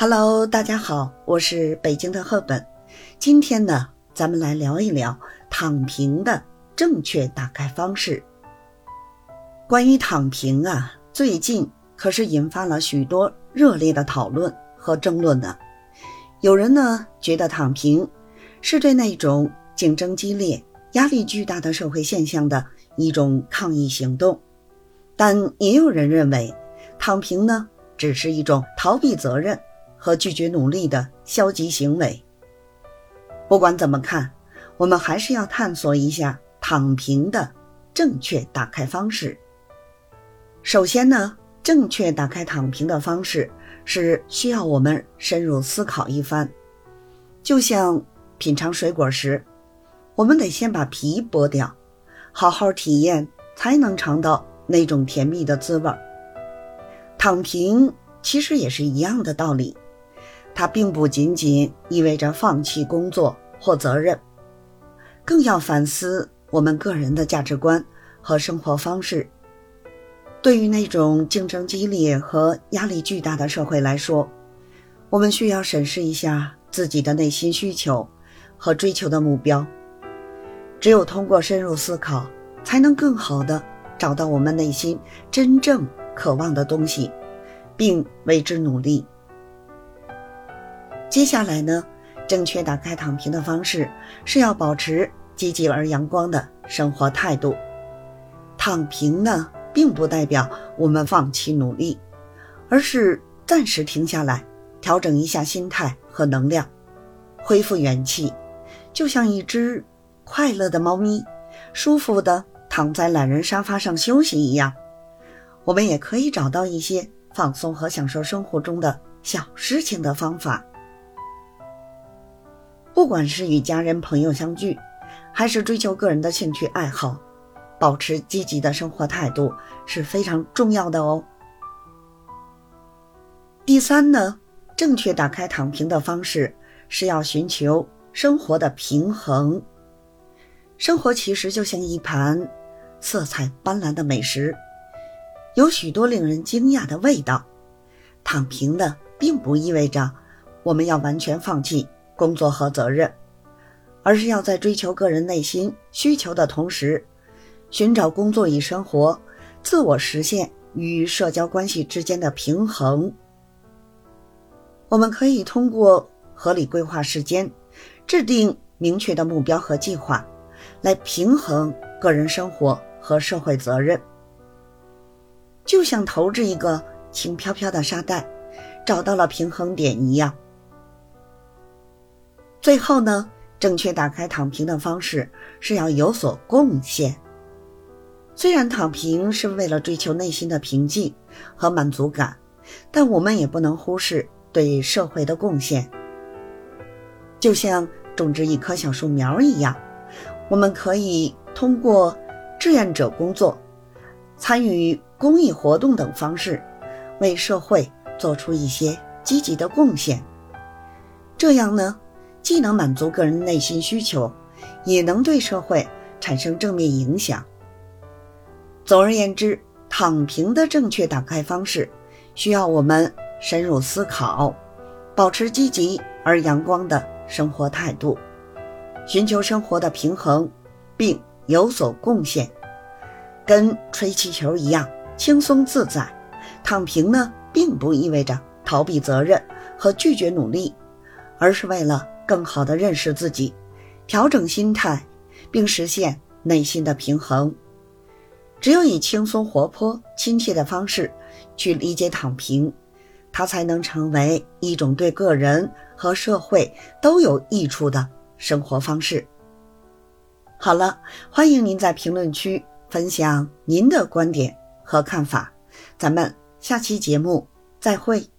Hello，大家好，我是北京的赫本。今天呢，咱们来聊一聊躺平的正确打开方式。关于躺平啊，最近可是引发了许多热烈的讨论和争论呢。有人呢觉得躺平是对那种竞争激烈、压力巨大的社会现象的一种抗议行动，但也有人认为躺平呢只是一种逃避责任。和拒绝努力的消极行为。不管怎么看，我们还是要探索一下躺平的正确打开方式。首先呢，正确打开躺平的方式是需要我们深入思考一番。就像品尝水果时，我们得先把皮剥掉，好好体验，才能尝到那种甜蜜的滋味。躺平其实也是一样的道理。它并不仅仅意味着放弃工作或责任，更要反思我们个人的价值观和生活方式。对于那种竞争激烈和压力巨大的社会来说，我们需要审视一下自己的内心需求和追求的目标。只有通过深入思考，才能更好的找到我们内心真正渴望的东西，并为之努力。接下来呢，正确打开躺平的方式是要保持积极而阳光的生活态度。躺平呢，并不代表我们放弃努力，而是暂时停下来，调整一下心态和能量，恢复元气，就像一只快乐的猫咪，舒服的躺在懒人沙发上休息一样。我们也可以找到一些放松和享受生活中的小事情的方法。不管是与家人朋友相聚，还是追求个人的兴趣爱好，保持积极的生活态度是非常重要的哦。第三呢，正确打开躺平的方式是要寻求生活的平衡。生活其实就像一盘色彩斑斓的美食，有许多令人惊讶的味道。躺平的并不意味着我们要完全放弃。工作和责任，而是要在追求个人内心需求的同时，寻找工作与生活、自我实现与社交关系之间的平衡。我们可以通过合理规划时间，制定明确的目标和计划，来平衡个人生活和社会责任。就像投掷一个轻飘飘的沙袋，找到了平衡点一样。最后呢，正确打开躺平的方式是要有所贡献。虽然躺平是为了追求内心的平静和满足感，但我们也不能忽视对社会的贡献。就像种植一棵小树苗一样，我们可以通过志愿者工作、参与公益活动等方式，为社会做出一些积极的贡献。这样呢？既能满足个人内心需求，也能对社会产生正面影响。总而言之，躺平的正确打开方式，需要我们深入思考，保持积极而阳光的生活态度，寻求生活的平衡，并有所贡献。跟吹气球一样轻松自在。躺平呢，并不意味着逃避责任和拒绝努力，而是为了。更好地认识自己，调整心态，并实现内心的平衡。只有以轻松、活泼、亲切的方式去理解躺平，它才能成为一种对个人和社会都有益处的生活方式。好了，欢迎您在评论区分享您的观点和看法，咱们下期节目再会。